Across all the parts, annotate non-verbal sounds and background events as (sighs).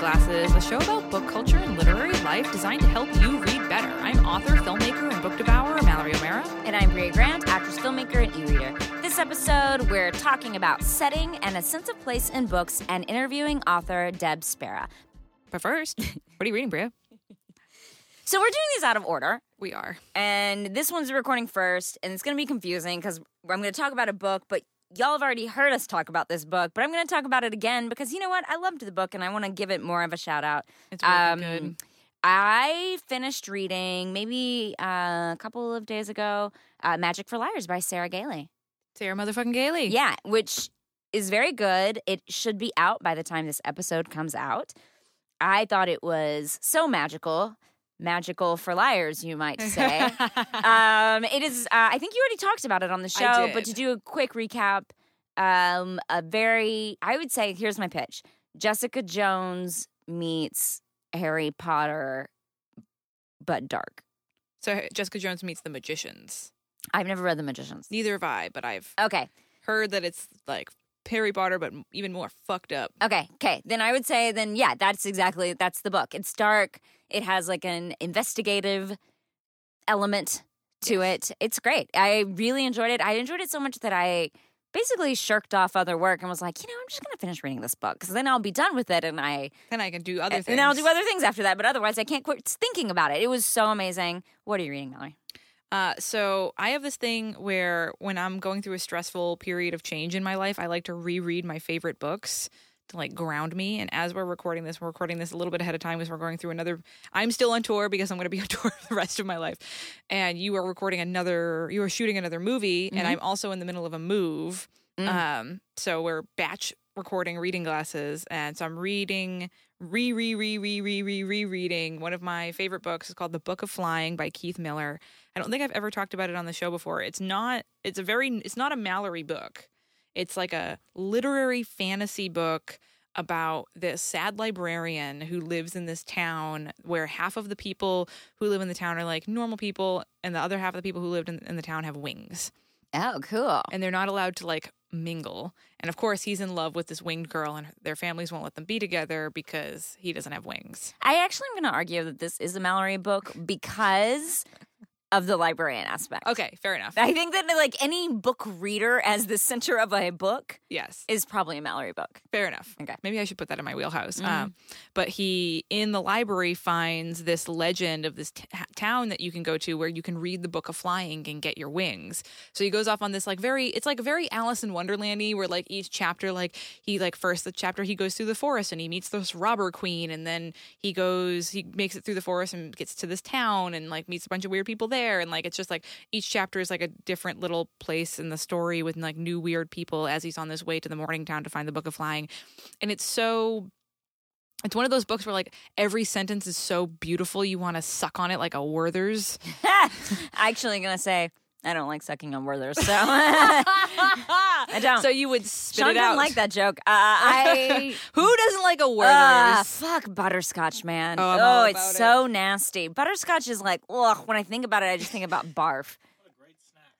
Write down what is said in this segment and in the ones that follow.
Glasses, a show about book culture and literary life designed to help you read better. I'm author, filmmaker, and book devourer Mallory O'Meara. And I'm Brea Grant, actress, filmmaker, and e-reader. This episode, we're talking about setting and a sense of place in books and interviewing author Deb Spera. But first, what are you reading, Brea? (laughs) So we're doing these out of order. We are. And this one's recording first, and it's going to be confusing because I'm going to talk about a book, but y'all have already heard us talk about this book, but I'm going to talk about it again because you know what? I loved the book and I want to give it more of a shout out. It's really Um, good. I finished reading maybe uh, a couple of days ago uh, Magic for Liars by Sarah Gailey. Sarah motherfucking Gailey. Yeah, which is very good. It should be out by the time this episode comes out. I thought it was so magical. Magical for liars, you might (laughs) say. um, it is. Uh, I think you already talked about it on the show, but to do a quick recap, um, a very. I would say here's my pitch: Jessica Jones meets Harry Potter, but dark. So Jessica Jones meets the magicians. I've never read The Magicians. Neither have I, but I've Okay, heard that it's like Harry Potter, but even more fucked up. Okay, okay. Then I would say then yeah, that's exactly that's the book. It's dark. It has like an investigative element to it. It's great. I really enjoyed it. I enjoyed it so much that I basically shirked off other work and was like, you know, I'm just going to finish reading this book because then I'll be done with it and I Then I can do other things. and I'll do other things after that, but otherwise I can't quit thinking about it. It was so amazing. What are you reading, Mallory? Uh, so I have this thing where when I'm going through a stressful period of change in my life, I like to reread my favorite books to like ground me. And as we're recording this, we're recording this a little bit ahead of time because we're going through another. I'm still on tour because I'm going to be (laughs) on tour the rest of my life, and you are recording another. You are shooting another movie, and I'm also in the middle of a move. Um, so we're batch recording reading glasses, and so I'm reading re re re re re re rereading one of my favorite books. It's called The Book of Flying by Keith Miller. I don't think I've ever talked about it on the show before. It's not. It's a very. It's not a Mallory book. It's like a literary fantasy book about this sad librarian who lives in this town where half of the people who live in the town are like normal people, and the other half of the people who lived in, in the town have wings Oh, cool. and they're not allowed to like mingle. And of course, he's in love with this winged girl, and their families won't let them be together because he doesn't have wings. I actually am going to argue that this is a Mallory book because of the librarian aspect. Okay, fair enough. I think that like any book reader as the center of a book yes, is probably a Mallory book. fair enough. Okay. maybe I should put that in my wheelhouse. Mm-hmm. Um, but he in the library finds this legend of this t- town that you can go to where you can read the book of flying and get your wings. So he goes off on this like very it's like very Alice in Wonderlandy where like each chapter like he like first the chapter he goes through the forest and he meets this robber queen and then he goes he makes it through the forest and gets to this town and like meets a bunch of weird people there and like it's just like each chapter is like a different little place in the story with like new weird people as he's on this way to the morning town to find the book of flying and it's so it's one of those books where like every sentence is so beautiful you want to suck on it like a Werther's. (laughs) Actually, to say I don't like sucking on Werther's, so (laughs) I don't. So you would spit Sean it didn't like that joke. Uh, I (laughs) Who doesn't like a Werther's? fuck butterscotch, man. Oh, Oh, I'm all it's about so nasty. Butterscotch is like, ugh. When I think about it, I just think about barf.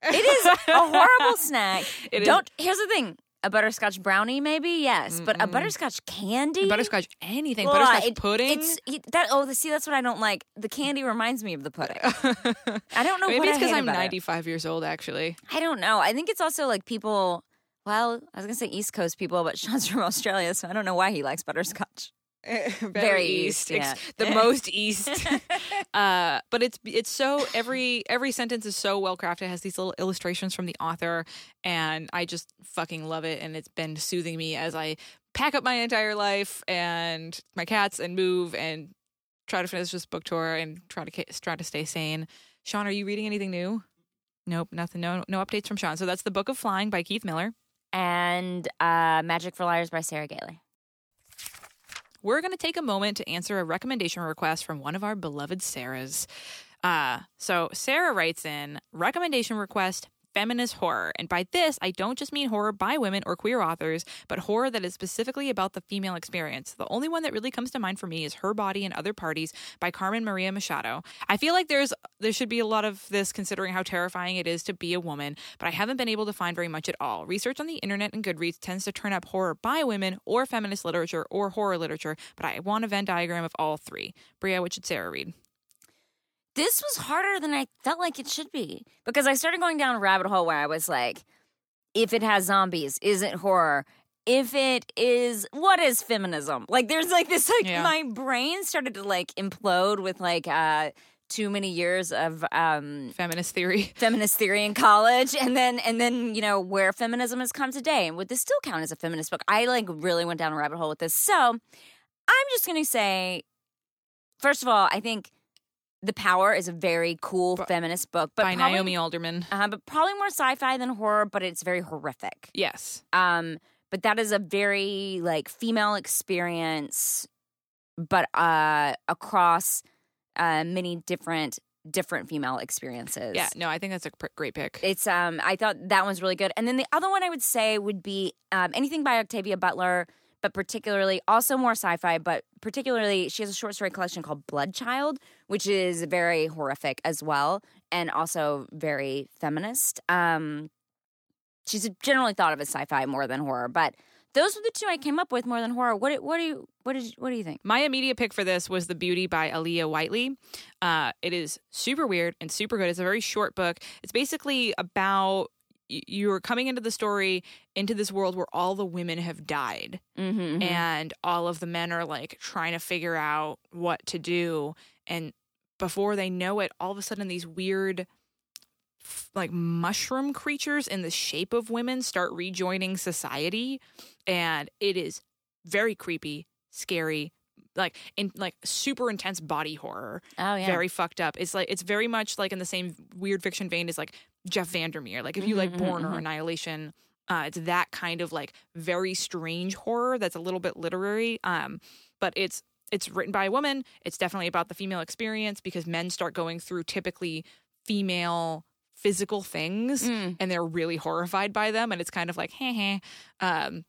It is a horrible (laughs) snack. It is- Don't. Here's the thing: a butterscotch brownie, maybe yes, but a butterscotch candy. Butterscotch anything. Ugh, Butterscotch it- pudding. It's it, that. Oh, the, see, that's what I don't like. The candy reminds me of the pudding. (laughs) I don't know. Maybe what it's I because I'm about it. 95 years old actually. I don't know. I think it's also like people. Well, I was gonna say East Coast people, but (laughs) Sean's from Australia, so I don't know why he likes butterscotch. (laughs) Very, east, Ex- yeah. the most east. (laughs) uh, but it's it's so every every sentence is so well crafted. It has these little illustrations from the author, and I just fucking love it. And it's been soothing me as I pack up my entire life and my cats and move and try to finish this book tour and try to try to stay sane. Sean, are you reading anything new? Nope, nothing. No, no updates from Sean. So that's the Book of Flying by Keith Miller. And uh, Magic for Liars by Sarah Gailey. We're going to take a moment to answer a recommendation request from one of our beloved Sarahs. Uh, so Sarah writes in recommendation request feminist horror. And by this, I don't just mean horror by women or queer authors, but horror that is specifically about the female experience. The only one that really comes to mind for me is Her Body and Other Parties by Carmen Maria Machado. I feel like there's there should be a lot of this considering how terrifying it is to be a woman, but I haven't been able to find very much at all. Research on the internet and Goodreads tends to turn up horror by women or feminist literature or horror literature, but I want a Venn diagram of all three. Brea, what should Sarah read? This was harder than I felt like it should be because I started going down a rabbit hole where I was like, if it has zombies, is it horror? If it is, what is feminism? Like, there's like this, like, Yeah. my brain started to like implode with like, uh, too many years of um Feminist theory. (laughs) feminist theory in college and then and then you know where feminism has come today and would this still count as a feminist book i like really went down a rabbit hole with this so i'm just gonna say first of all i think the power is a very cool Bu- feminist book but by probably, Naomi Alderman. uh, but probably more sci-fi than horror but it's very horrific Yes. um but that is a very like female experience but uh across uh many different different female experiences Yeah, no, I think that's a pr- great pick. it's um I thought that one's really good. And then the other one I would say would be um anything by Octavia Butler, but particularly also more sci-fi, but particularly she has a short story collection called Bloodchild, which is very horrific as well and also very feminist. Um she's generally thought of as sci-fi more than horror, but those were the two I came up with more than horror. What what do you what did you, what do you think? My immediate pick for this was The Beauty by Aliya Whiteley. Uh, it is super weird and super good. It's a very short book. It's basically about you're coming into the story into this world where all the women have died. Mm-hmm. and all of the men are like trying to figure out what to do. And before they know it all of a sudden these weird like mushroom creatures in the shape of women start rejoining society. And it is very creepy scary like in like super intense body horror. Oh yeah. very fucked up. It's like it's very much like in the same weird fiction vein as like jeff vandermeer like if you like Mhm, Borne or mhm. annihilation uh, it's that kind of like very strange horror that's a little bit literary um but it's it's written by a woman it's definitely about the female experience because men start going through typically female physical things Mm. and they're really horrified by them and it's kind of like heh heh um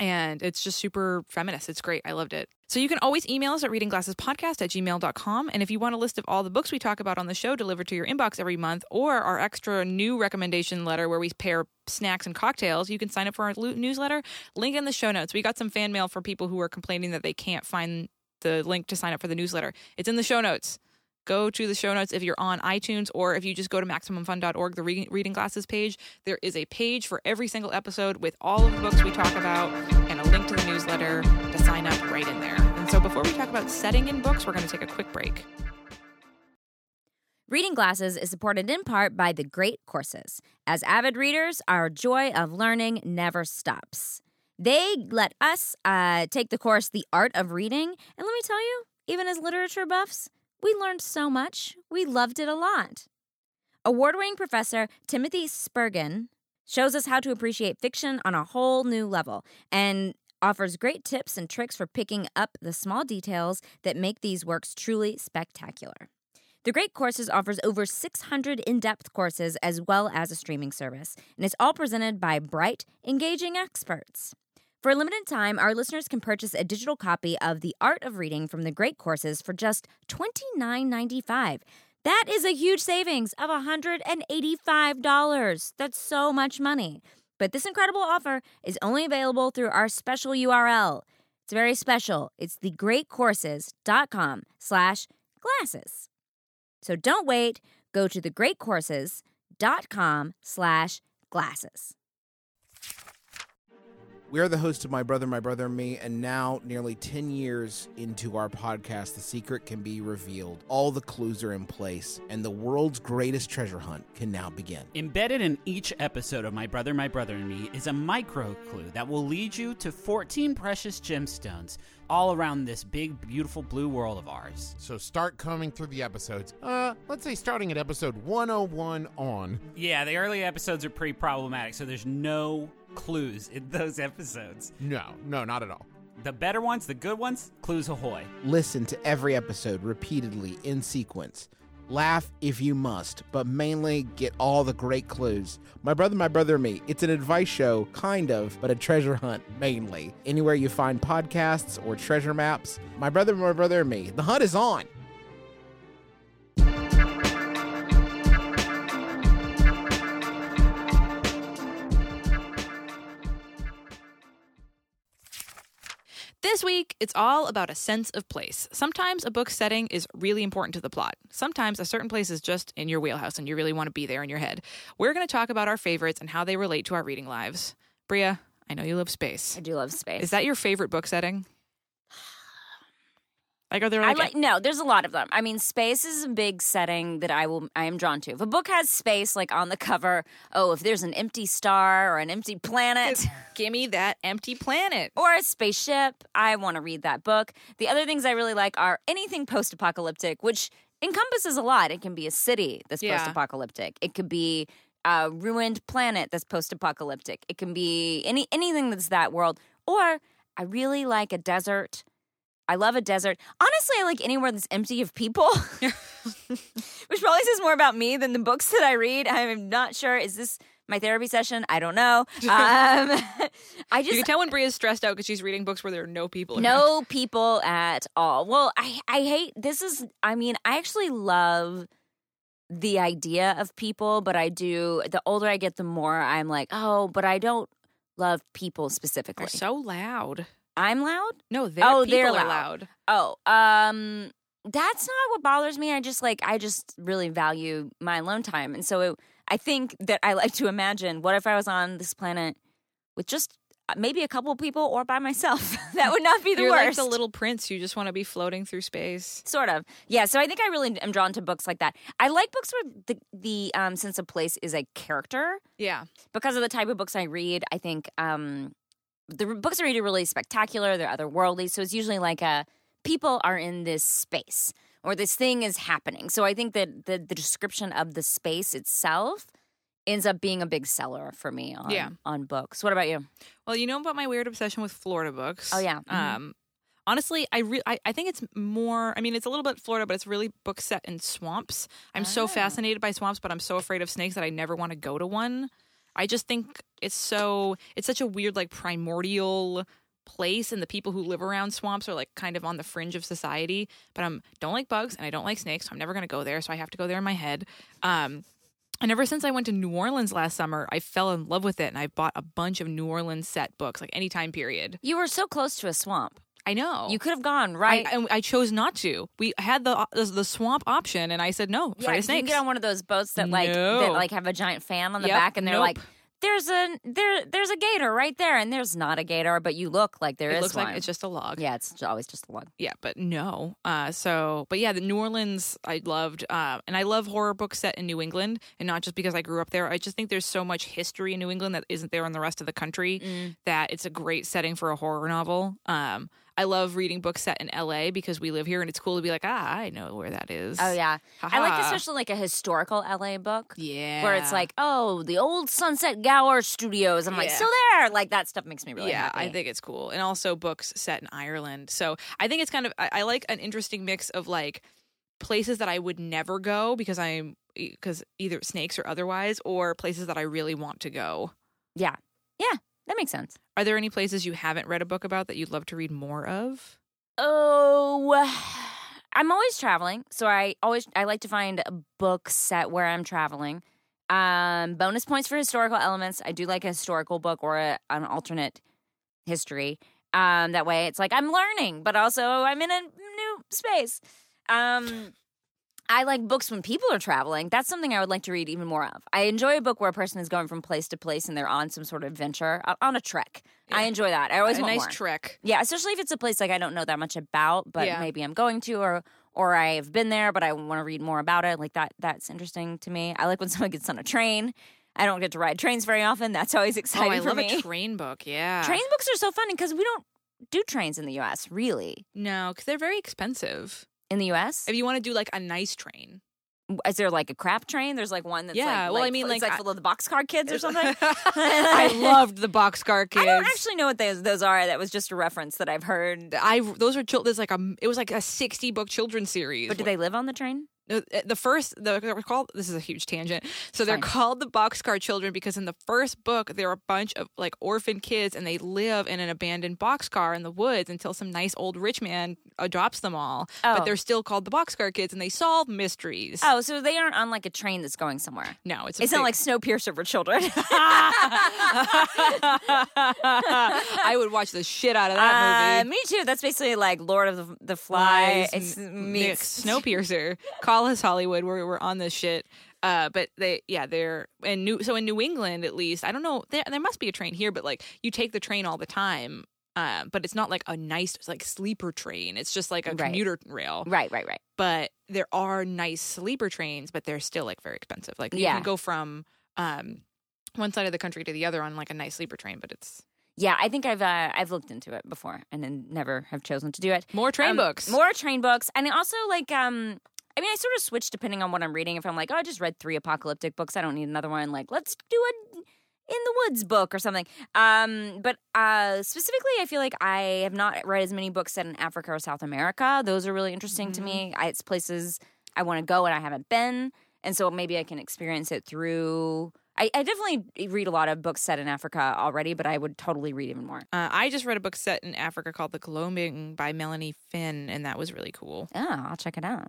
and it's just super feminist. It's great. I loved it. So you can always email us at readingglassespodcast at gmail.com. And if you want a list of all the books we talk about on the show delivered to your inbox every month or our extra new recommendation letter where we pair snacks and cocktails, you can sign up for our newsletter. Link in the show notes. We got some fan mail from people who are complaining that they can't find the link to sign up for the newsletter. It's in the show notes. Go to the show notes if you're on iTunes or if you just go to MaximumFun.org, the re- Reading Glasses page. There is a page for every single episode with all of the books we talk about and a link to the newsletter to sign up right in there. And so before we talk about setting in books, we're going to take a quick break. Reading Glasses is supported in part by the Great Courses. As avid readers, our joy of learning never stops. They let us uh, take the course, The Art of Reading, and let me tell you, even as literature buffs, we learned so much. We loved it a lot. Award winning professor Timothy Spurgin shows us how to appreciate fiction on a whole new level and offers great tips and tricks for picking up the small details that make these works truly spectacular. The Great Courses offers over 600 in depth courses as well as a streaming service, and it's all presented by bright, engaging experts. For a limited time, our listeners can purchase a digital copy of The Art of Reading from the Great Courses for just $29.95. That is a huge savings of $185. That's so much money. But this incredible offer is only available through our special URL. It's very special. It's thegreatcourses.com slash glasses. So don't wait. Go to thegreatcourses.com slash glasses. We are the host of My Brother, My Brother and Me, and now, nearly 10 years into our podcast, the secret can be revealed. All the clues are in place, and the world's greatest treasure hunt can now begin. Embedded in each episode of My Brother, My Brother and Me is a micro clue that will lead you to 14 precious gemstones all around this big, beautiful blue world of ours. So start coming through the episodes. Uh, let's say starting at episode 101 on. Yeah, the early episodes are pretty problematic, so there's no clues in those episodes. No, no, not at all. The better ones, the good ones, clues ahoy. Listen to every episode repeatedly in sequence. Laugh if you must, but mainly get all the great clues. My Brother, My Brother and Me. It's an advice show, kind of, but a treasure hunt, mainly. Anywhere you find podcasts or treasure maps, My Brother, My Brother and Me. The hunt is on. This week, it's all about a sense of place. Sometimes a book's setting is really important to the plot. Sometimes a certain place is just in your wheelhouse and you really want to be there in your head. We're going to talk about our favorites and how they relate to our reading lives. Brea, I know you love space. I do love space. Is that your favorite book setting? Like, are there I like, like no. There's a lot of them. I mean, space is a big setting that I will. I am drawn to. If a book has space, like on the cover, oh, if there's an empty star or an empty planet gimme that empty planet? or a spaceship, I want to read that book. The other things I really like are anything post-apocalyptic, which encompasses a lot. It can be a city that's Yeah. post-apocalyptic. It could be a ruined planet that's post-apocalyptic. It can be any anything that's that world. Or I really like a desert. I love a desert. Honestly, I like anywhere that's empty of people. (laughs) Which probably says more about me than the books that I read. I'm not sure. Is this my therapy session? I don't know. (laughs) Um, (laughs) I You just can tell when Brea's stressed out because she's reading books where there are no people. around. no people at all. Well, I I hate this is I mean, I actually love the idea of people, but I do the older I get the more I'm like, "Oh, but I don't love people specifically." They're so loud. I'm loud? No, they're, Oh, people they're are loud. loud. Oh, um that's not what bothers me. I just like I just really value my alone time. And so it, I think that I like to imagine what if I was on this planet with just uh, maybe a couple people or by myself. (laughs) that would not be the You're worst. like the little prince. You just want to be floating through space. Sort of, yeah. So I think I really am drawn to books like that. I like books where the the um, sense of place is a character Yeah. because of the type of books I read. I think um, the books are really spectacular. They're otherworldly. So it's usually like a people are in this space or this thing is happening. So I think that the the description of the space itself ends up being a big seller for me on Yeah. on books. What about you? Well, you know about my weird obsession with Florida books. Oh, yeah. Mhm. Um, honestly, I, re- I I think it's more. I mean, it's a little bit Florida, but it's really book set in swamps. I'm Ah. so fascinated by swamps, but I'm so afraid of snakes that I never want to go to one. I just think it's so. It's such a weird, like primordial place and the people who live around swamps are like kind of on the fringe of society but i'm don't like bugs and i don't like snakes so i'm never going to go there so i have to go there in my head um and ever since I went to New Orleans last summer, I fell in love with it and I bought a bunch of New Orleans set books, like any time period. You were so close to a swamp. I know. You could have gone right. I, and I chose not to. We had the the, the swamp option, and I said no. Yeah, you can get on one of those boats that like No. that like have a giant fan on the Yep, back, and they're nope. like, "There's a there there's a gator right there," and there's not a gator, but you look like there is it looks one. like it's just a log. yeah, it's always just a log Yeah, but no. Uh, so, but yeah, the New Orleans I loved, uh, and I love horror books set in New England, and not just because I grew up there. I just think there's so much history in New England that isn't there in the rest of the country Mm. that it's a great setting for a horror novel. Um, I love reading books set in L.A. because we live here, and it's cool to be like, ah, I know where that is. Oh yeah, I like especially like a historical LA book. Yeah, Where it's like, oh, the old Sunset Gower Studios. I'm like, Yeah. still there. Like that stuff makes me really yeah, happy. I think it's cool, and also books set in Ireland. So I think it's kind of I, I like an interesting mix of like places that I would never go because I'm because either snakes or otherwise, or places that I really want to go. yeah, yeah, that makes sense. Are there any places you haven't read a book about that you'd love to read more of? Oh, (sighs) I'm always traveling, so I always I like to find a book set where I'm traveling. Um, bonus points for historical elements. I do like a historical book or a, an alternate history. Um, that way it's like I'm learning, but also I'm in a new space. Um, I like books when people are traveling. That's something I would like to read even more of. I enjoy a book where a person is going from place to place and they're on some sort of adventure, on a trek. I enjoy that. I always a nice more. trek. Yeah, especially if it's a place like I don't know that much about, but Yeah. maybe I'm going to or or I have been there, but I want to read more about it. Like that that's interesting to me. I like when someone gets on a train. I don't get to ride trains very often. That's always (laughs) Oh, exciting I for love me. a train book. Yeah, train books are so fun because we don't do trains in the US, really. No, because they're very expensive. In the US? If you want to do like a nice train, Is there like a crap train? There's like one that's Yeah, like, well, I mean, like, like I- full of the boxcar kids or something. (laughs) (laughs) I loved the boxcar kids. I don't actually know what those those are. That was just a reference that I've heard. I those are chil- there's like a it was like a 60 book children's series. But do they live on the train? No, uh, The first, the, they're called. This is a huge tangent. So they're Fine. called the Boxcar Children because in the first book they're a bunch of like orphan kids and they live in an abandoned boxcar in the woods until some nice old rich man adopts them all. Oh. But they're still called the Boxcar Kids and they solve mysteries. Oh, so they aren't on like a train that's going somewhere. no, it's It's not like Snowpiercer for children. (laughs) (laughs) I would watch the shit out of that Uh, movie. me too. That's basically like Lord of the, the Fly. Flies, It's meets Snowpiercer. (laughs) Call us Hollywood. We're we're on this shit. Uh, but they yeah they're in New so in New England at least I don't know there there must be a train here but like you take the train all the time. Uh, but it's not like a nice like sleeper train. It's just like a Right. commuter rail. Right, right, right. But there are nice sleeper trains, but they're still like very expensive. Like you Yeah. can go from um one side of the country to the other on like a nice sleeper train, but it's Yeah, I think I've uh, I've looked into it before and then never have chosen to do it. more train Um, books. More train books. And also like um I mean I sort of switch depending on what I'm reading. If I'm like, oh I just read three apocalyptic books, I don't need another one, like let's do a in the woods book or something. Um but uh specifically I feel like I have not read as many books set in Africa or South America. Those are really interesting to me. I, it's places I want to go and I haven't been. And so maybe I can experience it through I, I definitely read a lot of books set in Africa already, but I would totally read even more. Uh, I just read a book set in Africa called The Gloaming by Melanie Finn, and that was really cool. Oh, I'll check it out.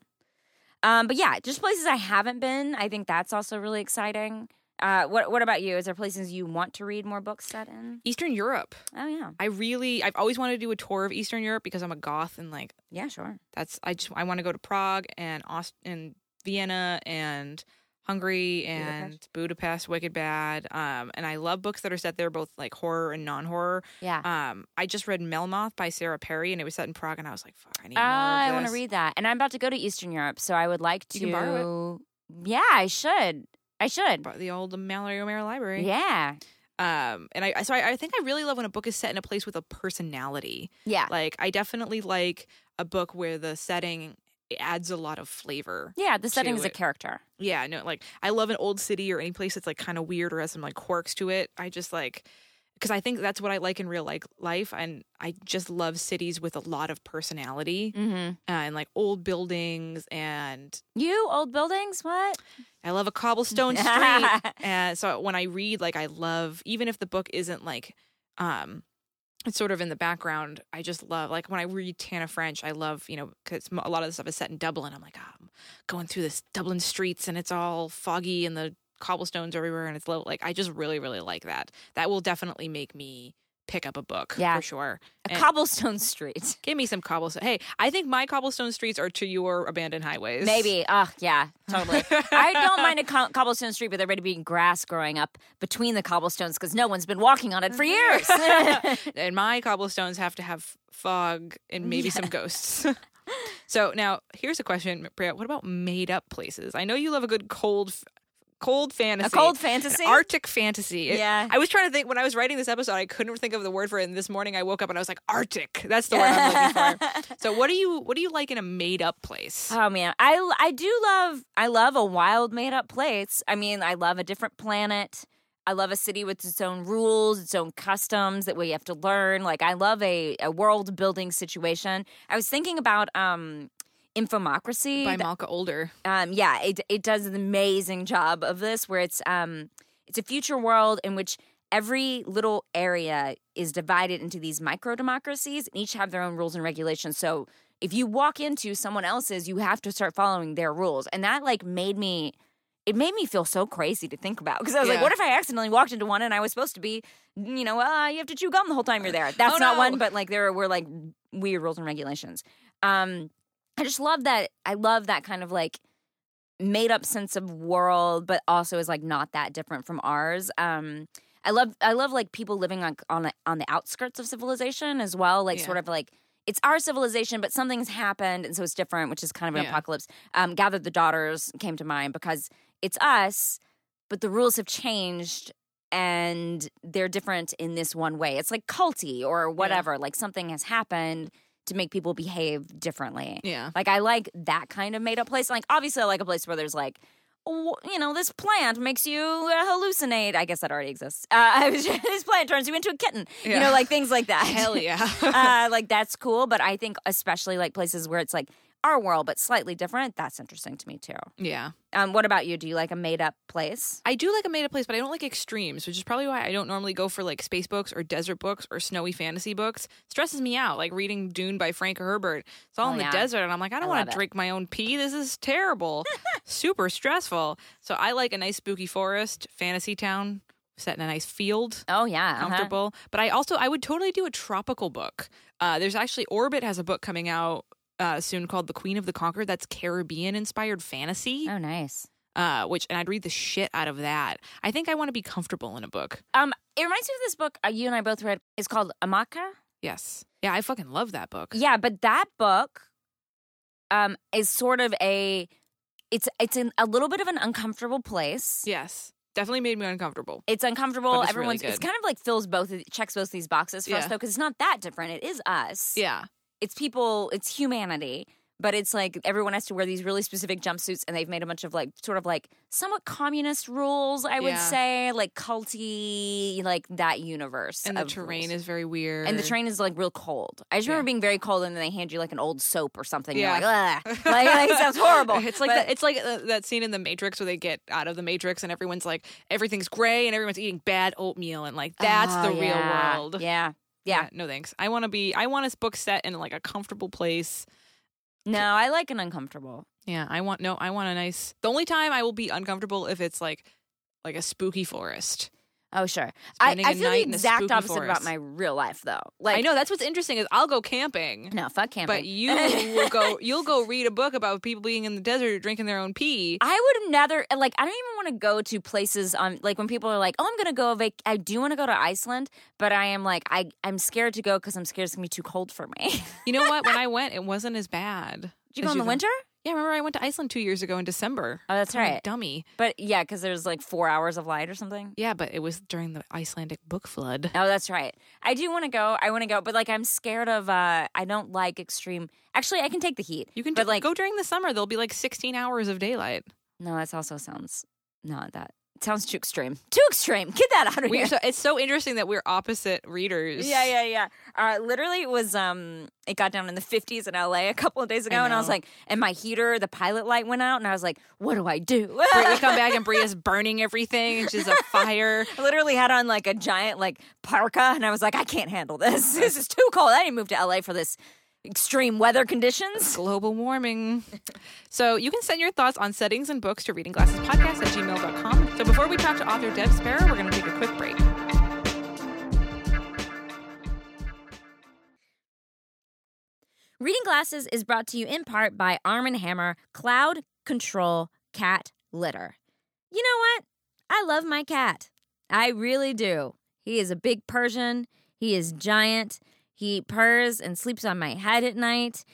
Um, but yeah, just places I haven't been. I think that's also really exciting. Uh, what What about you? Is there places you want to read more books set in? Eastern Europe. Oh yeah, I really, I've always wanted to do a tour of Eastern Europe because I'm a goth, and like yeah, sure. that's, I just, I want to go to Prague and Aust- and Vienna and Hungary and Budapest. Wicked Bad. Um, and I love books that are set there, both like horror and non-horror. Yeah. Um, I just read Melmoth by Sarah Perry, and it was set in Prague, and I was like, fuck, I need Uh, more. I want to read that, and I'm about to go to Eastern Europe, so I would like to. You can borrow Yeah, I should. I should. The old Mallory O'Meara Library. Yeah, Um, and I so I, I think I really love when a book is set in a place with a personality. yeah, Like I definitely like a book where the setting adds a lot of flavor. yeah. The setting is a character. Yeah, no, like I love an old city or any place that's like kind of weird or has some like quirks to it. I just like because I think that's what I like in real like life, and I just love cities with a lot of personality Mm-hmm. uh, and like old buildings, and You old buildings? What? I love a cobblestone (laughs) street. and so when I read, like I love even if the book isn't like um it's sort of in the background. I just love like when I read Tana French. I love you know because a lot of the stuff is set in Dublin. I'm like, oh, I'm going through this Dublin streets and it's all foggy and the cobblestones everywhere and it's little like I just really really like that. That will definitely make me pick up a book Yeah. for sure. A And cobblestone street. (laughs) give me some cobblestone. Hey, I think my cobblestone streets are to your abandoned highways. Maybe. Oh, yeah, totally. (laughs) I don't mind a co- cobblestone street, but there better be grass growing up between the cobblestones because no one's been walking on it for years. (laughs) and my cobblestones have to have fog and maybe some ghosts. so now here's a question, Brea. What about made up places? I know you love a good cold, cold fantasy, a cold fantasy. An Arctic fantasy. It- Yeah. I was trying to think when I was writing this episode. I couldn't think of the word for it. And this morning I woke up and I was like, Arctic. That's the word I'm looking for. (laughs) So what do you what do you like in a made up place? Oh man, I I do love I love a wild made up place. I mean, I love a different planet. I love a city with its own rules, its own customs that we have to learn. Like I love a, a world building situation. I was thinking about um Infomocracy. By Malka Older. um, yeah, it it does an amazing job of this, where it's um, it's a future world in which every little area is divided into these micro democracies, and each have their own rules and regulations. So if you walk into someone else's, you have to start following their rules, and that like made me. It made me feel so crazy to think about because I was like, "What if I accidentally walked into one and I was supposed to be, you know, uh, you have to chew gum the whole time you're there?" That's Oh, not no. one, but like there were like weird rules and regulations. Um, I just love that. I love that kind of like made up sense of world, but also is like not that different from ours. Um, I love I love like people living on on the, on the outskirts of civilization as well, like Yeah. sort of like. It's our civilization, but something's happened, and so it's different, which is kind of an Yeah. apocalypse. Um, Gather the Daughters came to mind because it's us, but the rules have changed and they're different in this one way. It's like culty or whatever. Like something has happened to make people behave differently. Yeah. Like I like that kind of made up place. Like obviously I like a place where there's like you know, this plant makes you uh, hallucinate. I guess that already exists. Uh, (laughs) this plant turns you into a kitten. You know, like things like that. Hell yeah. (laughs) uh, (laughs) like that's cool. But I think especially like places where it's like our world, but slightly different. That's interesting to me too. Yeah. Um, what about you? Do you like a made up place? I do like a made up place, but I don't like extremes, which is probably why I don't normally go for like space books or desert books or snowy fantasy books. stresses me out, like reading Dune by Frank Herbert. It's all Oh, in the yeah. desert, and I'm like, I don't want to drink my own pee. This is terrible. (laughs) Super stressful. So I like a nice spooky forest, fantasy town, set in a nice field. Oh yeah, uh-huh. Comfortable, but I also I would totally do a tropical book. Uh, there's actually Orbit has a book coming out uh, soon called The Queen of the Conquered. That's Caribbean inspired fantasy Oh nice. uh, which and I'd read the shit out of that. I think I want to be comfortable in a book. Um, it reminds me of this book uh, you and I both read. It's called Amatka. Yes, yeah, I fucking love that book. Yeah, but that book um is sort of a it's it's in a little bit of an uncomfortable place. Yes, definitely made me uncomfortable. It's uncomfortable. It's really Everyone's it's kind of like fills both checks both these boxes for us though because it's not that different. It is us. Yeah, It's people. It's humanity. But it's like everyone has to wear these really specific jumpsuits, and they've made a bunch of like sort of like somewhat communist rules. I would Yeah. say like culty, like that universe. and the terrain rules. is very weird. And the train is like real cold. I just Yeah. remember being very cold, and then they hand you like an old soap or something. Yeah. You're like, Ugh. (laughs) like, like it sounds horrible. It's like But- that, it's like uh, that scene in the Matrix where they get out of the Matrix and everyone's like everything's gray and everyone's eating bad oatmeal and like that's Oh, the real world. Yeah. Yeah. Uh, no thanks. I want to be. I want a book set in like a comfortable place. No, I like an uncomfortable. Yeah, I want no. I want a nice. The only time I will be uncomfortable if it's like like a spooky forest. Oh, sure. I, Spending I feel the exact opposite about my real life, though. Like, I know that's what's interesting is I'll go camping. No, fuck camping. But you will go. (laughs) You'll go read a book about people being in the desert drinking their own pee. I would never like. I don't even want to go to places on like when people are like, "Oh, I'm gonna go." Vac-. I do want to go to Iceland, but I am like, I I'm scared to go because I'm scared it's gonna be too cold for me. You know what? When (laughs) I went, it wasn't as bad. Did you go in the winter? Yeah, remember I went to Iceland two years ago in December. Oh, that's right. dummy. But yeah, because there's like four hours of light or something. Yeah, but it was during the Icelandic book flood. Oh, that's right. I do want to go. I want to go, but like I'm scared of. uh I don't like extreme. Actually, I can take the heat. You can but do- like go during the summer. There'll be like 16 hours of daylight. no, that also sounds not that. Sounds too extreme. Too extreme. Get that out of We're here. so, it's so interesting that we're opposite readers. Yeah, yeah, yeah. Uh, literally, it was um, it got down in the fifties in LA a couple of days ago, I and I was like, and my heater, the pilot light went out, and I was like, what do I do? Bri- we come back and (laughs) Brea's burning everything, and she's a fire. I literally had on like a giant like parka, and I was like, I can't handle this. (laughs) This is too cold. I didn't move to LA for this extreme weather conditions. global warming. So you can send your thoughts on settings and books to readingglassespodcast at gmail.com. So before we talk to author Deb Spera, we're going to take a quick break. Reading Glasses is brought to you in part by Arm & Hammer Cloud Control Cat Litter. You know what? I love my cat. I really do. He is a big Persian. He is giant. He purrs and sleeps on my head at night.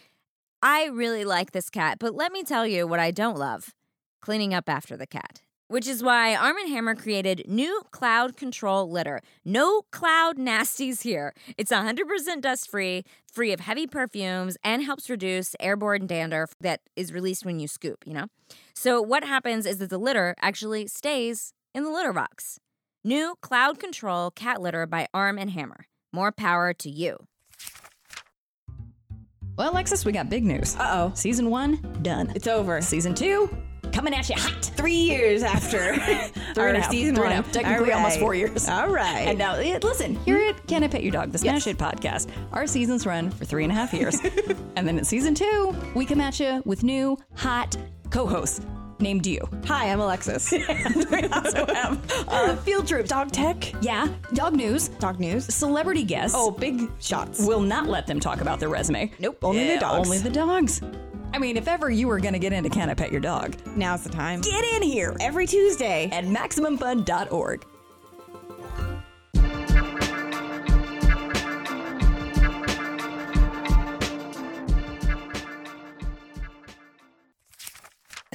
I really like this cat, but let me tell you what I don't love cleaning up after the cat. Which is why Arm & Hammer created new cloud control litter. No cloud nasties here. It's 100% dust free, free of heavy perfumes, and helps reduce airborne dander that is released when you scoop, you know? So, what happens is that the litter actually stays in the litter box. New cloud control cat litter by Arm & Hammer. More power to you. Well, Alexis, we got big news. Uh oh. Season one, done. It's over. Season two, coming at you hot. Three years after (laughs) Three and season three one. and a half, technically All almost four years. All right. And now, eh, listen, here at Can I Pet Your Dog, the Smash It podcast, our seasons run for three and a half years. (laughs) and then in season two, we come at you with new, hot co hosts named you. Hi, I'm Alexis. we also have uh, Field Trip, Dog Tech, yeah, Dog News, Dog news. celebrity guests. Oh, big shots. will not let them talk about their resume. Nope, only the Yeah, dogs. Only the dogs. I mean, if ever you were going to get into Can I Pet Your Dog, Now's the time. get in here Every Tuesday. at MaximumFun.org.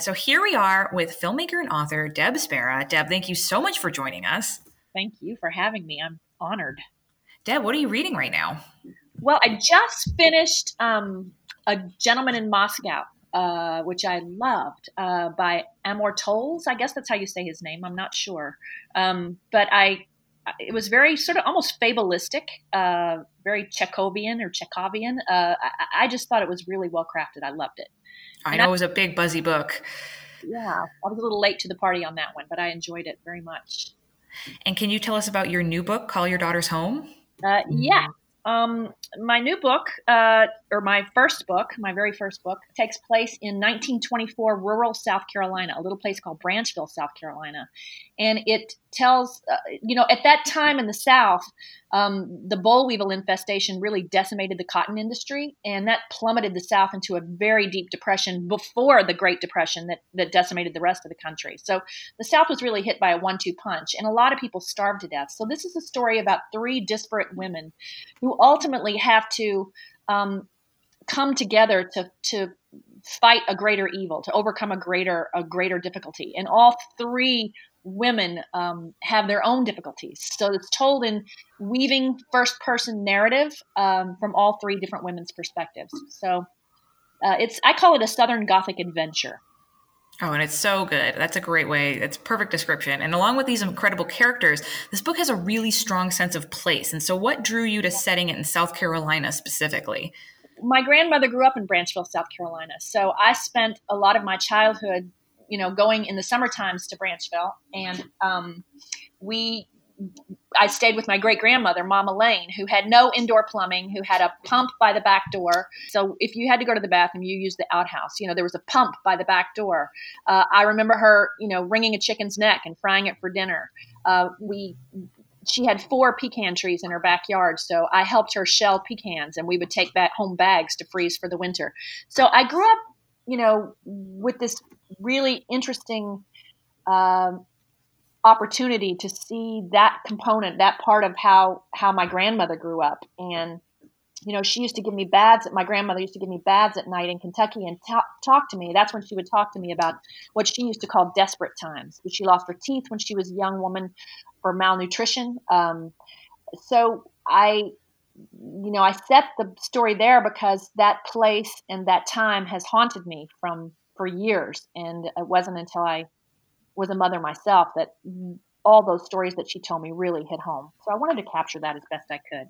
So here we are with filmmaker and author Deb Spera. Deb, thank you so much for joining us. Thank you for having me. I'm honored. Deb, what are you reading right now? Well, I just finished um, A Gentleman in Moscow, uh, which I loved, uh, by Amor Towles. I guess that's how you say his name. I'm not sure. Um, but I, it was very sort of almost fabulistic, uh, very Chekhovian or Chekhovian. Uh, I, I just thought it was really well crafted. I loved it. I know it was a big buzzy book. Yeah, I was a little late to the party on that one, but I enjoyed it very much. And can you tell us about your new book, Call Your Daughters Home? Uh, yeah. Um, my new book, uh, or my first book, my very first book, takes place in 1924 rural South Carolina, a little place called Branchville, South Carolina. And it tells, uh, you know, at that time in the South, um, the boll weevil infestation really decimated the cotton industry, and that plummeted the South into a very deep depression before the Great Depression that, that decimated the rest of the country. So the South was really hit by a one two punch, and a lot of people starved to death. So this is a story about three disparate women who ultimately have to um, come together to, to fight a greater evil, to overcome a greater a greater difficulty. And all three women um, have their own difficulties. So it's told in weaving first person narrative um, from all three different women's perspectives. So uh, it's I call it a Southern Gothic adventure. Oh, and it's so good. That's a great way. It's perfect description. And along with these incredible characters, this book has a really strong sense of place. And so, what drew you to setting it in South Carolina specifically? my grandmother grew up in Branchville, South Carolina. So I spent a lot of my childhood, you know, going in the summer times to Branchville, and um, we. I stayed with my great grandmother, Mama Lane, who had no indoor plumbing, who had a pump by the back door. So if you had to go to the bathroom, you used the outhouse. You know, there was a pump by the back door. Uh, I remember her, you know, wringing a chicken's neck and frying it for dinner. Uh, we she had four pecan trees in her backyard, so I helped her shell pecans, and we would take back home bags to freeze for the winter. So I grew up, you know, with this really interesting um, opportunity to see that component, that part of how how my grandmother grew up, and you know, she used to give me baths. My grandmother used to give me baths at night in Kentucky and ta- talk to me. That's when she would talk to me about what she used to call desperate times. She lost her teeth when she was a young woman for malnutrition. Um, so I, you know, I set the story there because that place and that time has haunted me from for years, and it wasn't until I was a mother myself that all those stories that she told me really hit home. So I wanted to capture that as best I could.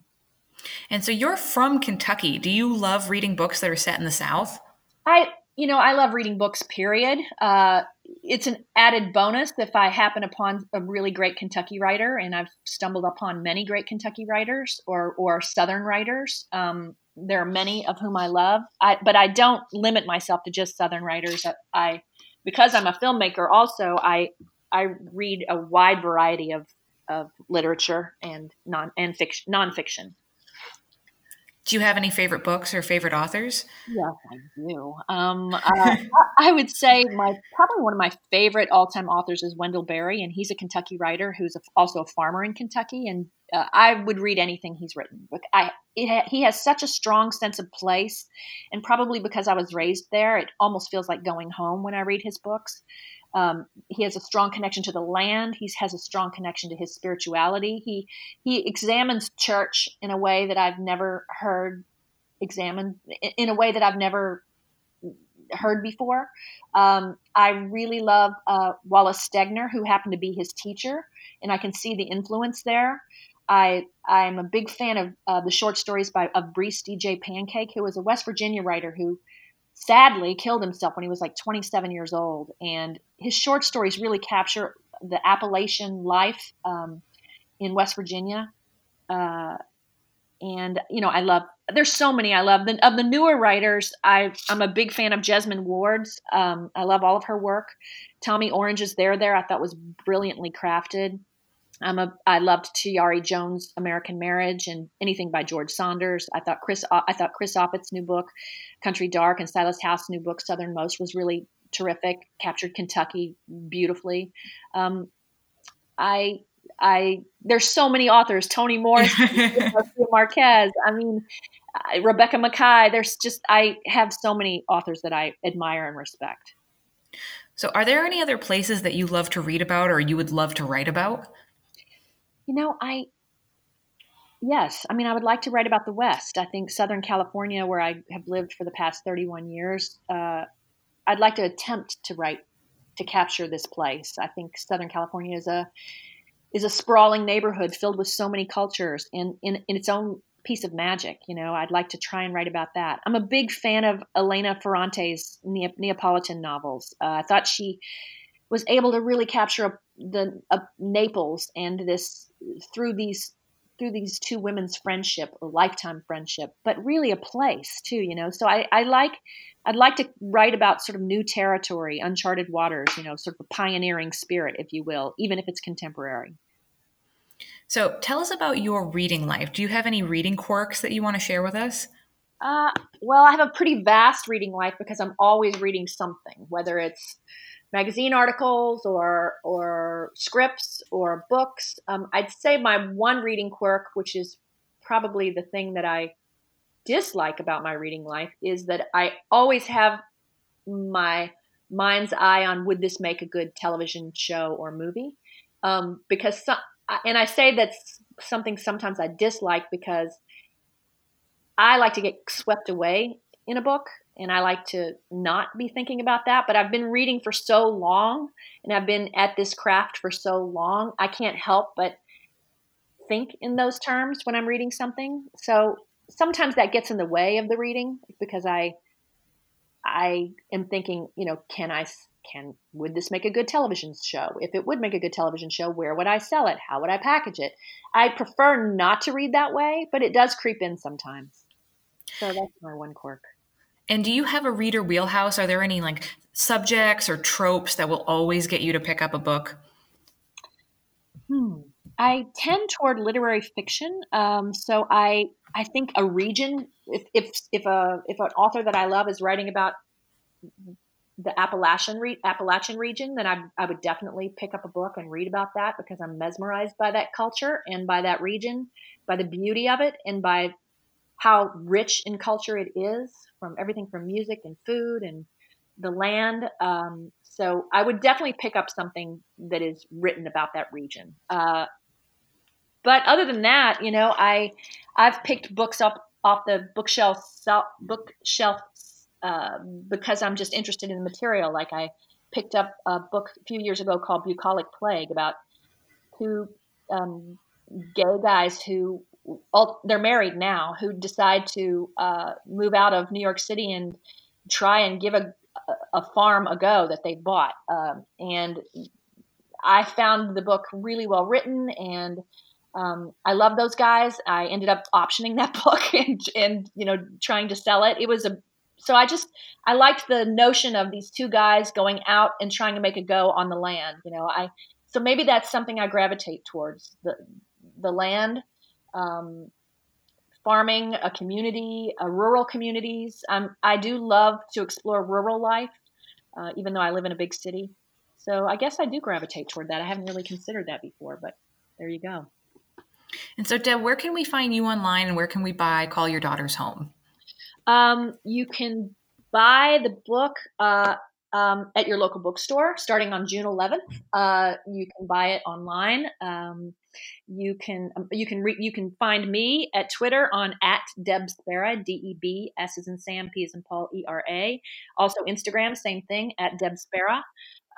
And so, you're from Kentucky. Do you love reading books that are set in the South? I, you know, I love reading books, period. Uh, it's an added bonus if I happen upon a really great Kentucky writer, and I've stumbled upon many great Kentucky writers or, or Southern writers. Um, there are many of whom I love, I, but I don't limit myself to just Southern writers. I, I because I'm a filmmaker, also I I read a wide variety of, of literature and non and fiction nonfiction. Do you have any favorite books or favorite authors? Yes, I do. Um, (laughs) uh, I would say my probably one of my favorite all time authors is Wendell Berry, and he's a Kentucky writer who's a, also a farmer in Kentucky. And uh, I would read anything he's written. I ha- he has such a strong sense of place, and probably because I was raised there, it almost feels like going home when I read his books. Um, he has a strong connection to the land. He has a strong connection to his spirituality. He he examines church in a way that I've never heard examined in a way that I've never heard before. Um, I really love uh, Wallace Stegner, who happened to be his teacher, and I can see the influence there. I I'm a big fan of uh, the short stories by of Breece D'J Pancake, who was a West Virginia writer who sadly killed himself when he was like 27 years old. And his short stories really capture the Appalachian life um, in West Virginia. Uh, and you know, I love. There's so many I love. The, of the newer writers, I I'm a big fan of Jesmyn Ward's. Um, I love all of her work. Tommy Orange's There There I thought was brilliantly crafted. I'm a I loved Tayari Jones' American Marriage and anything by George Saunders. I thought Chris I thought Chris Offutt's new book, Country Dark, and Silas House's new book, Southernmost, was really terrific. Captured Kentucky beautifully. Um, I I there's so many authors. Toni Morris, (laughs) Marquez. I mean, Rebecca Makkai. There's just I have so many authors that I admire and respect. So, are there any other places that you love to read about or you would love to write about? You know, I yes, I mean, I would like to write about the West. I think Southern California, where I have lived for the past 31 years, uh, I'd like to attempt to write to capture this place. I think Southern California is a is a sprawling neighborhood filled with so many cultures in, in, in its own piece of magic. You know, I'd like to try and write about that. I'm a big fan of Elena Ferrante's ne- Neapolitan novels. Uh, I thought she was able to really capture a, the a Naples and this through these through these two women's friendship or lifetime friendship, but really a place too. You know, so I, I like I'd like to write about sort of new territory, uncharted waters. You know, sort of a pioneering spirit, if you will, even if it's contemporary. So tell us about your reading life. Do you have any reading quirks that you want to share with us? Uh, well, I have a pretty vast reading life because I'm always reading something, whether it's magazine articles or or scripts or books. Um, I'd say my one reading quirk, which is probably the thing that I dislike about my reading life, is that I always have my mind's eye on would this make a good television show or movie? Um, because some, and I say that's something sometimes I dislike because I like to get swept away in a book and I like to not be thinking about that. But I've been reading for so long and I've been at this craft for so long, I can't help but think in those terms when I'm reading something. So sometimes that gets in the way of the reading because I I am thinking, you know, can I can would this make a good television show? If it would make a good television show, where would I sell it? How would I package it? I prefer not to read that way, but it does creep in sometimes. So that's my one quirk. And do you have a reader wheelhouse? Are there any like subjects or tropes that will always get you to pick up a book? Hmm. I tend toward literary fiction. Um, so I I think a region, if if if a if an author that I love is writing about the Appalachian re- Appalachian region, then I I would definitely pick up a book and read about that because I'm mesmerized by that culture and by that region, by the beauty of it, and by how rich in culture it is from everything from music and food and the land. Um, so I would definitely pick up something that is written about that region. Uh, but other than that, you know, I I've picked books up off the bookshelf bookshelf uh, because I'm just interested in the material. Like I picked up a book a few years ago called Bucolic Plague about two um, gay guys who they're married now who decide to uh, move out of New York City and try and give a, a farm a go that they bought. Um, and I found the book really well written and um, I love those guys. I ended up optioning that (laughs) book and, and, you know, trying to sell it. It was a, so I just, I liked the notion of these two guys going out and trying to make a go on the land. You know, I, so maybe that's something I gravitate towards the, the land, um, farming, a community, a rural communities. Um, I do love to explore rural life, uh, even though I live in a big city. So I guess I do gravitate toward that. I haven't really considered that before, but there you go. And so, Deb, where can we find you online and where can we buy Call Your Daughters Home? Um, you can buy the book uh, um, at your local bookstore starting on June 11th. Uh, you can buy it online. Um, you can um, you can re- you can find me at Twitter on at Deb Spera D E B S is in Sam P is in Paul E R A. Also Instagram same thing at Deb Spera.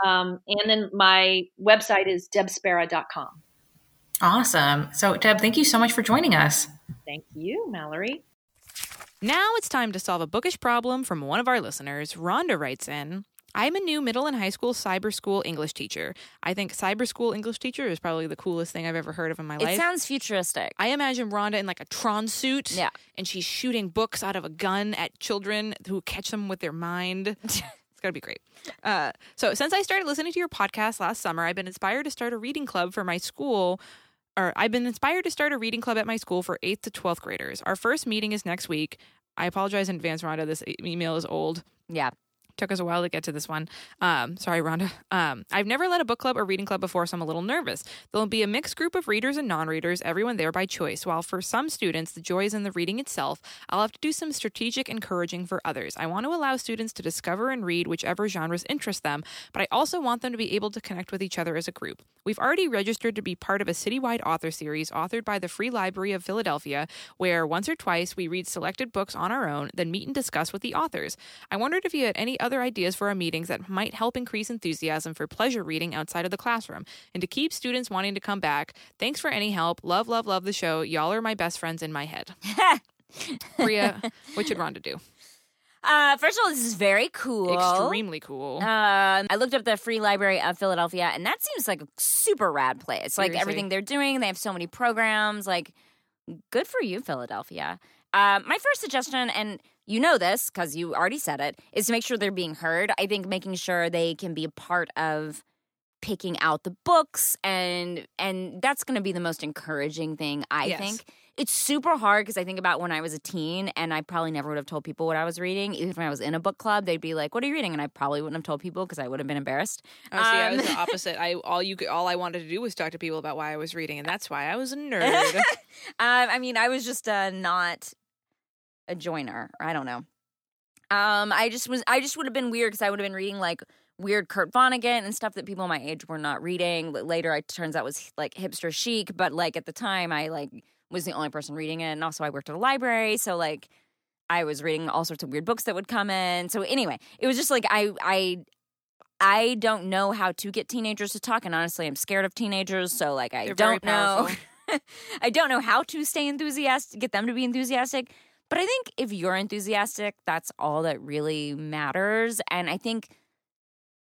Um, and then my website is debspera.com. Awesome. So, Deb, thank you so much for joining us. Thank you, Mallory. Now it's time to solve a bookish problem from one of our listeners. Rhonda writes in I'm a new middle and high school cyber school English teacher. I think cyber school English teacher is probably the coolest thing I've ever heard of in my life. It sounds futuristic. I imagine Rhonda in like a Tron suit. Yeah. And she's shooting books out of a gun at children who catch them with their mind. (laughs) it's got to be great. Uh, so, since I started listening to your podcast last summer, I've been inspired to start a reading club for my school. Or I've been inspired to start a reading club at my school for 8th to 12th graders. Our first meeting is next week. I apologize in advance, Rhonda. This email is old. Yeah. Took us a while to get to this one. Um, sorry, Rhonda. (laughs) Um, I've never led a book club or reading club before, so I'm a little nervous. There'll be a mixed group of readers and non readers, everyone there by choice. While for some students, the joy is in the reading itself, I'll have to do some strategic encouraging for others. I want to allow students to discover and read whichever genres interest them, but I also want them to be able to connect with each other as a group. We've already registered to be part of a citywide author series authored by the Free Library of Philadelphia, where once or twice we read selected books on our own, then meet and discuss with the authors. I wondered if you had any other other ideas for our meetings that might help increase enthusiasm for pleasure reading outside of the classroom and to keep students wanting to come back. Thanks for any help. Love, love, love the show. Y'all are my best friends in my head. (laughs) Brea, (laughs) what should Rhonda do? Uh, first of all, this is very cool. Extremely cool. Um, I looked up the Free Library of Philadelphia, and that seems like a super rad place. Like everything they're doing, they have so many programs. Like, good for you, Philadelphia. Uh, my first suggestion, and you know this because you already said it, is to make sure they're being heard. I think making sure they can be a part of picking out the books and and that's going to be the most encouraging thing I Yes. think. It's super hard because I think about when I was a teen and I probably never would have told people what I was reading. Even when I was in a book club, they'd be like, "What are you reading?" and I probably wouldn't have told people because I would have been embarrassed. Oh, see, I was Um, the (laughs) opposite. I all you could, all I wanted to do was talk to people about why I was reading, and that's why I was a (laughs) nerd. um, I mean, I was just uh, not a joiner. I don't know. Um, I just was. I just would have been weird because I would have been reading like weird Kurt Vonnegut and stuff that people my age were not reading. Later, it turns out was like hipster chic, but like at the time, I like was the only person reading it, and also I worked at a library, so like I was reading all sorts of weird books that would come in. So anyway, it was just like I I. I don't know how to get teenagers to talk, and honestly, I'm scared of teenagers. So, like, I They're don't know. (laughs) I don't know how to stay enthusiastic, get them to be enthusiastic. But I think if you're enthusiastic, that's all that really matters. And I think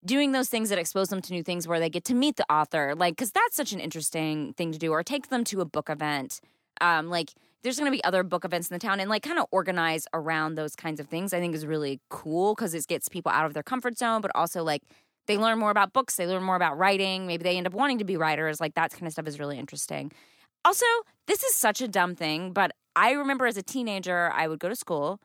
doing those things that expose them to new things where they get to meet the author, like, because that's such an interesting thing to do, or take them to a book event. Um, like, there's going to be other book events in the town and like kind of organize around those kinds of things. I think is really cool because it gets people out of their comfort zone, but also like they learn more about books, they learn more about writing. Maybe they end up wanting to be writers. Like, that kind of stuff is really interesting. Also, this is such a dumb thing, but I remember as a teenager, I would go to school.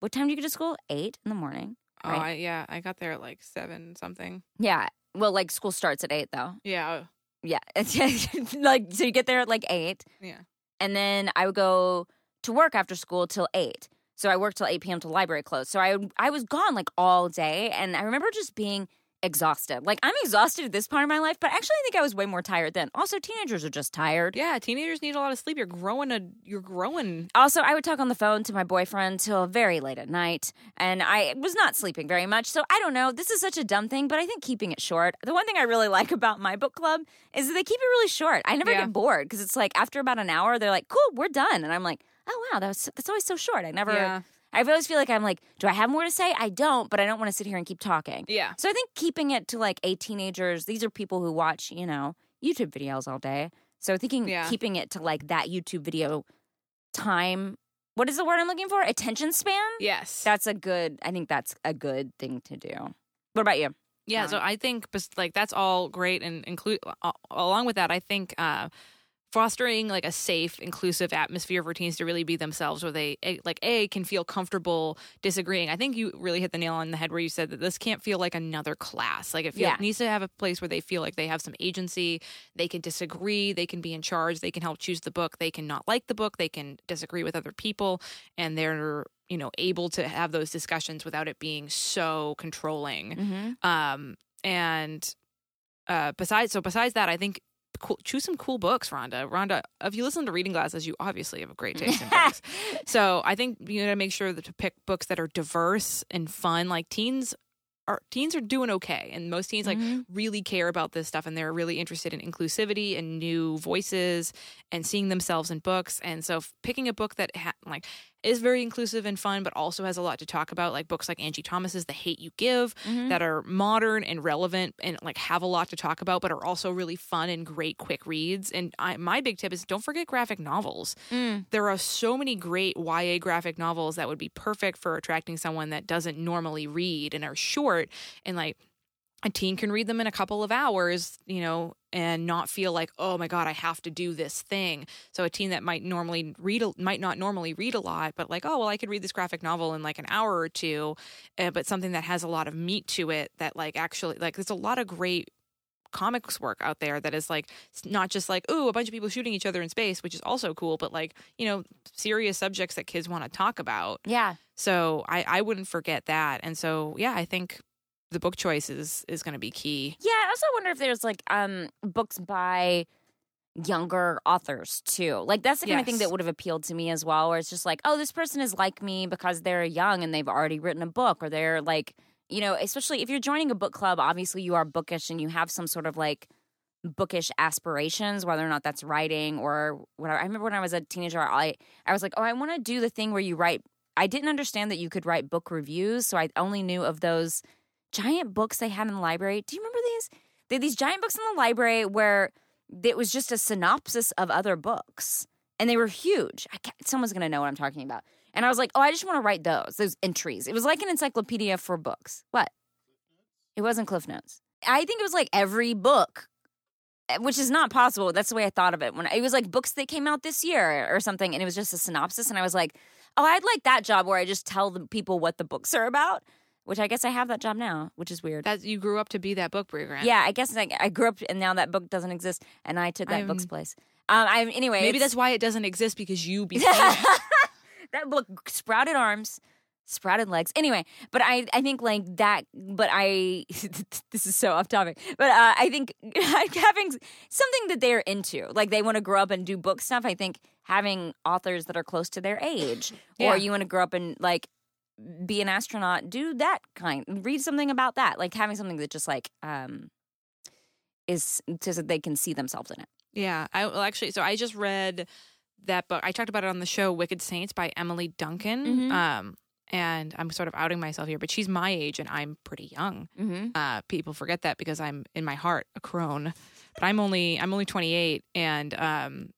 What time do you get to school? Eight in the morning. Oh, Right. I, yeah, I got there at like seven something. Yeah. Well, like school starts at eight, though. Yeah, oh. Yeah. (laughs) like, so you get there at like eight, yeah. and then I would go to work after school till eight. So I worked till 8 p.m. till library closed. So I, I was gone like all day. And I remember just being exhausted. Like, I'm exhausted at this part of my life, but actually, I think I was way more tired then. Also, teenagers are just tired. Yeah, teenagers need a lot of sleep. You're growing a you're growing. Also, I would talk on the phone to my boyfriend till very late at night, and I was not sleeping very much. So I don't know. This is such a dumb thing, but I think keeping it short. The one thing I really (laughs) like about my book club is that they keep it really short. I never Yeah. get bored because it's like after about an hour, they're like, "Cool, we're done," and I'm like, "Oh wow, that was that's always so short." I never. Yeah. I always feel like I'm like, do I have more to say? I don't, but I don't want to sit here and keep talking. Yeah. So I think keeping it to like eight teenagers, these are people who watch, you know, YouTube videos all day. So thinking Yeah. keeping it to like that YouTube video time, what is the word I'm looking for? Attention span? Yes. That's a good, I think that's a good thing to do. What about you? Yeah, so I think like that's all great, and include along with that, I think uh, fostering like a safe, inclusive atmosphere for teens to really be themselves, where they like a can feel comfortable disagreeing. I think you really hit the nail on the head where you said that this can't feel like another class. Like it feel, Yeah. needs to have a place where they feel like they have some agency. They can disagree. They can be in charge. They can help choose the book. They can not like the book. They can disagree with other people, and they're you know able to have those discussions without it being so controlling Mm-hmm. um and uh besides so besides that i think cool, choose some cool books rhonda. Rhonda if you listen to reading glasses you obviously have a great taste in books. (laughs) So i think you gotta make sure that to pick books that are diverse and fun like teens are teens are doing okay and most teens like mm-hmm. really care about this stuff and they're really interested in inclusivity and new voices and seeing themselves in books. And so picking a book that ha- like is very inclusive and fun but also has a lot to talk about like books like angie thomas's the hate you give mm-hmm. that are modern and relevant and like have a lot to talk about but are also really fun and great quick reads. And I, my big tip is don't forget graphic novels. Mm. There are so many great YA graphic novels that would be perfect for attracting someone that doesn't normally read and are short and like a teen can read them in a couple of hours, you know, and not feel like, oh my god, I have to do this thing. So a teen that might normally read, a, might not normally read a lot, but like, oh well, I could read this graphic novel in like an hour or two, uh, but something that has a lot of meat to it. That like actually, like, there's a lot of great comics work out there that is like it's not just like ooh a bunch of people shooting each other in space which is also cool but like you know serious subjects that kids want to talk about Yeah. so i i wouldn't forget that and so yeah i think the book choice is is going to be key Yeah, I also wonder if there's like um books by younger authors too. Like that's the kind of thing that would have appealed to me as well, where it's just like, oh, this person is like me because they're young and they've already written a book, or they're like, you know, especially if you're joining a book club, obviously you are bookish and you have some sort of like bookish aspirations, whether or not that's writing or whatever. I remember when I was a teenager, I I was like, oh, I want to do the thing where you write. I didn't understand that you could write book reviews, so I only knew of those giant books they had in the library. Do you remember these? They had these giant books in the library where it was just a synopsis of other books, and they were huge. Someone's gonna know what I'm talking about. And I was like, oh, I just want to write those, those entries. It was like an encyclopedia for books. What? It wasn't Cliff Notes. I think it was like every book, eh, which is not possible. That's the way I thought of it. When it was like books that came out this year or something, and it was just a synopsis. And I was like, oh, I'd like that job where I just tell the people what the books are about. Which I guess I have that job now, which is weird. That you grew up to be that book brewer. Yeah, I guess I, I grew up and now that book doesn't exist, and I took that I'm- book's place. Um, I'm anyway, Maybe that's why it doesn't exist because you (laughs) became. that book sprouted arms sprouted legs anyway but i i think like that but i (laughs) this is so off topic but uh, i think (laughs) having something that they're into like they want to grow up and do book stuff i think having authors that are close to their age Yeah. or you want to grow up and like be an astronaut do that kind read something about that like having something that just like um is so that they can see themselves in it Yeah, I well, actually. So I just read that book. I talked about it on the show, Wicked Saints by Emily Duncan. Mhm. Um, and I'm sort of outing myself here, but she's my age and I'm pretty young. mm-hmm. Uh, people forget that because I'm in my heart a crone, but I'm only I'm only 28, and um,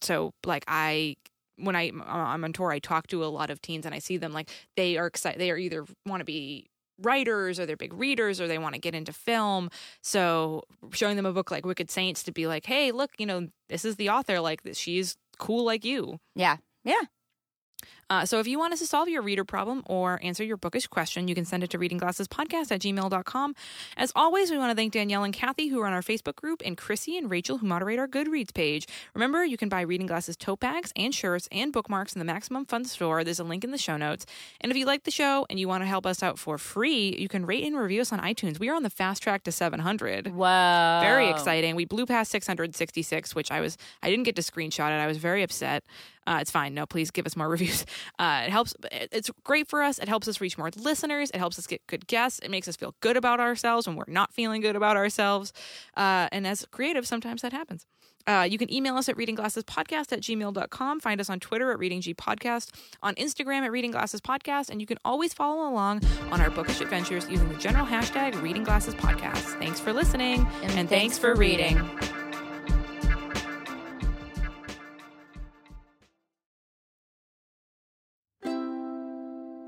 so like I when I I'm on tour, I talk to a lot of teens and I see them like they are excited. They are either want to be writers or they're big readers or they want to get into film. So showing them a book like Wicked Saints to be like, hey, look, you know, this is the author. Like she's cool like you. yeah yeah Uh, so if you want us to solve your reader problem or answer your bookish question, you can send it to readingglassespodcast at gmail.com. As always, we want to thank Danielle and Kathy who run our Facebook group and Chrissy and Rachel who moderate our Goodreads page. Remember, you can buy Reading Glasses tote bags and shirts and bookmarks in the Maximum Fun store. There's a link in the show notes. And if you like the show and you want to help us out for free, you can rate and review us on iTunes. We are on the fast track to 700. Wow. Very exciting. We blew past 666, which I was I didn't get to screenshot it. I was very upset. Uh, it's fine. No, please give us more (laughs) reviews. Uh, it helps. It's great for us. It helps us reach more listeners. It helps us get good guests. It makes us feel good about ourselves when we're not feeling good about ourselves. Uh, and as creative, sometimes that happens. Uh, you can email us at readingglassespodcast at gmail.com. Find us on Twitter at Reading G Podcast, on Instagram at Reading Glasses Podcast, and you can always follow along on our bookish adventures using the general hashtag Reading Glasses Podcast. Thanks for listening, and, thanks, for reading.